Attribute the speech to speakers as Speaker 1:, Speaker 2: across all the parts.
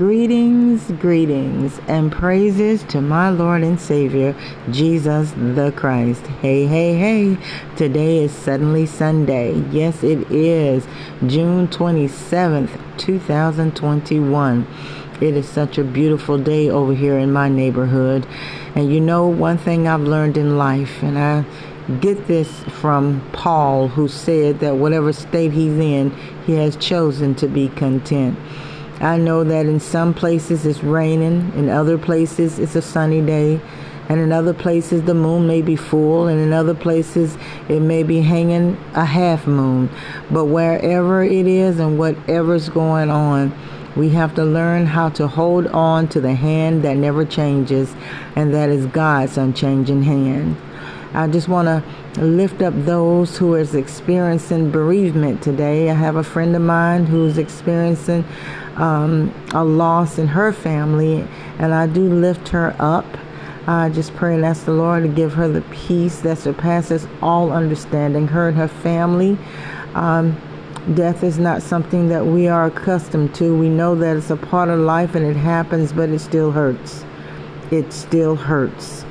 Speaker 1: Greetings, greetings, and praises to my Lord and Savior, Jesus the Christ. Hey, hey, hey. Today is suddenly Sunday. Yes, it is June 27th, 2021. It is such a beautiful day over here in my neighborhood. And you know, one thing I've learned in life, and I get this from Paul, who said that whatever state he's in, he has chosen to be content. I know that in some places it's raining, in other places it's a sunny day, and in other places the moon may be full, and in other places it may be hanging a half moon. But wherever it is and whatever's going on, we have to learn how to hold on to the hand that never changes, and that is God's unchanging hand. I just want to lift up those who is experiencing bereavement today. I have a friend of mine who's experiencing um, a loss in her family, and I do lift her up. I just pray and ask the Lord to give her the peace that surpasses all understanding. Her and her family. Um, death is not something that we are accustomed to. We know that it's a part of life and it happens, but it still hurts. It still hurts.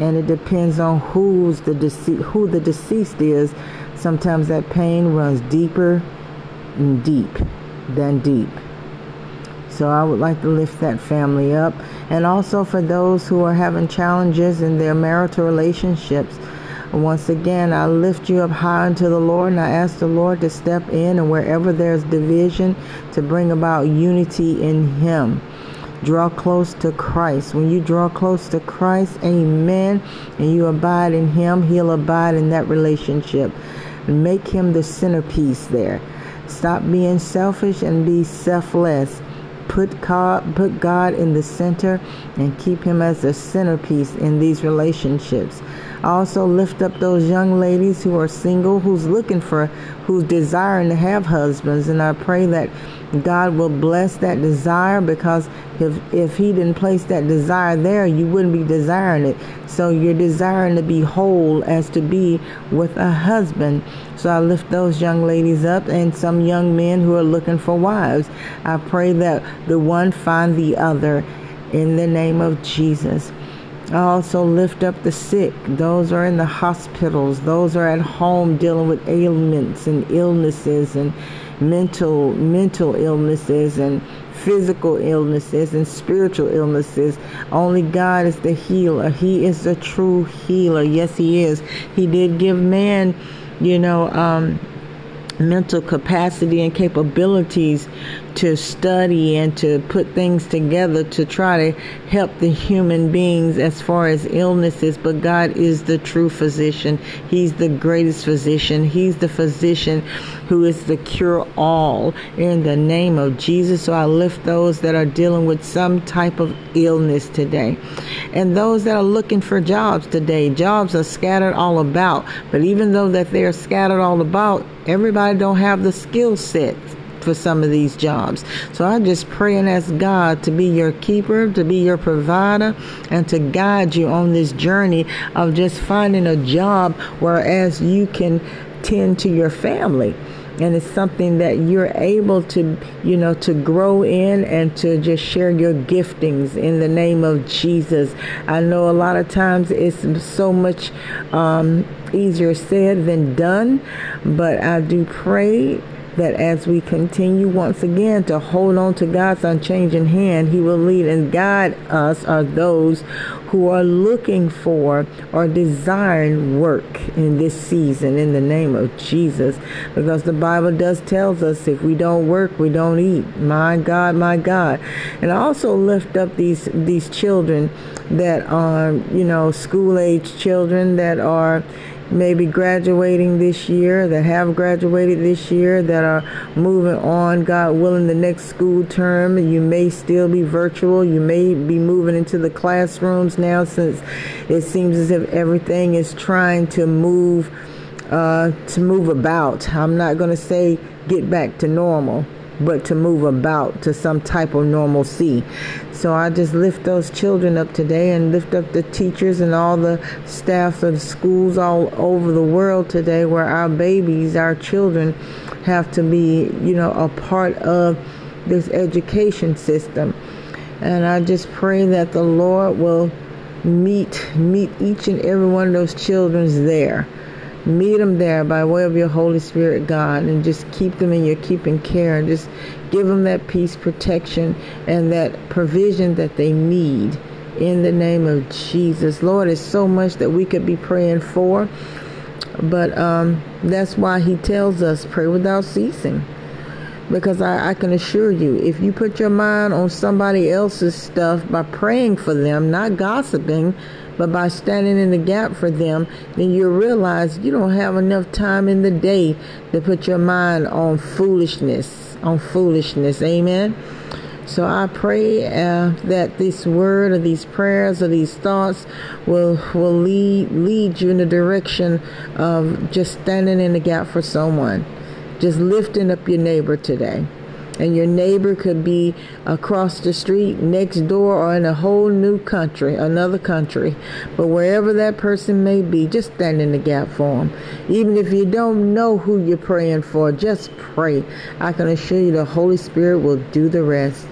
Speaker 1: And it depends on who's the dece- who the deceased is. Sometimes that pain runs deeper and deep than deep. So I would like to lift that family up. And also for those who are having challenges in their marital relationships. Once again, I lift you up high unto the Lord and I ask the Lord to step in and wherever there's division to bring about unity in Him. Draw close to Christ. When you draw close to Christ, amen, and you abide in Him, He'll abide in that relationship. Make Him the centerpiece there. Stop being selfish and be selfless. Put God, put God in the center and keep Him as the centerpiece in these relationships. Also, lift up those young ladies who are single, who's looking for, who's desiring to have husbands. And I pray that God will bless that desire because if, if He didn't place that desire there, you wouldn't be desiring it. So you're desiring to be whole as to be with a husband. So I lift those young ladies up and some young men who are looking for wives. I pray that the one find the other in the name of Jesus. I also lift up the sick. Those are in the hospitals. Those are at home dealing with ailments and illnesses and mental mental illnesses and physical illnesses and spiritual illnesses. Only God is the healer. He is the true healer. Yes, He is. He did give man, you know, um, mental capacity and capabilities to study and to put things together to try to help the human beings as far as illnesses. But God is the true physician. He's the greatest physician. He's the physician who is the cure all in the name of Jesus. So I lift those that are dealing with some type of illness today. And those that are looking for jobs today. Jobs are scattered all about. But even though that they are scattered all about, everybody don't have the skill set for some of these jobs. So I just pray and ask God to be your keeper, to be your provider, and to guide you on this journey of just finding a job whereas you can tend to your family and it's something that you're able to you know to grow in and to just share your giftings in the name of jesus i know a lot of times it's so much um, easier said than done but i do pray that as we continue once again to hold on to God's unchanging hand, He will lead and guide us are those who are looking for or desiring work in this season in the name of Jesus. Because the Bible does tells us if we don't work, we don't eat. My God, my God. And I also lift up these these children that are, you know, school age children that are maybe graduating this year, that have graduated this year, that are moving on, God willing, the next school term. You may still be virtual. You may be moving into the classrooms now since it seems as if everything is trying to move. Uh, to move about. I'm not going to say get back to normal but to move about to some type of normalcy. So I just lift those children up today and lift up the teachers and all the staffs of schools all over the world today where our babies, our children have to be, you know, a part of this education system. And I just pray that the Lord will meet meet each and every one of those children's there. Meet them there by way of your Holy Spirit, God, and just keep them in your keeping care and just give them that peace, protection, and that provision that they need in the name of Jesus. Lord, it's so much that we could be praying for, but um, that's why He tells us pray without ceasing. Because I, I, can assure you, if you put your mind on somebody else's stuff by praying for them, not gossiping, but by standing in the gap for them, then you realize you don't have enough time in the day to put your mind on foolishness, on foolishness. Amen. So I pray uh, that this word or these prayers or these thoughts will will lead lead you in the direction of just standing in the gap for someone, just lifting up your neighbor today. And your neighbor could be across the street, next door, or in a whole new country, another country. But wherever that person may be, just stand in the gap for them. Even if you don't know who you're praying for, just pray. I can assure you the Holy Spirit will do the rest.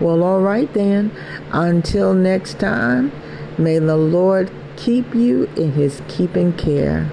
Speaker 1: Well, all right then. Until next time, may the Lord keep you in his keeping care.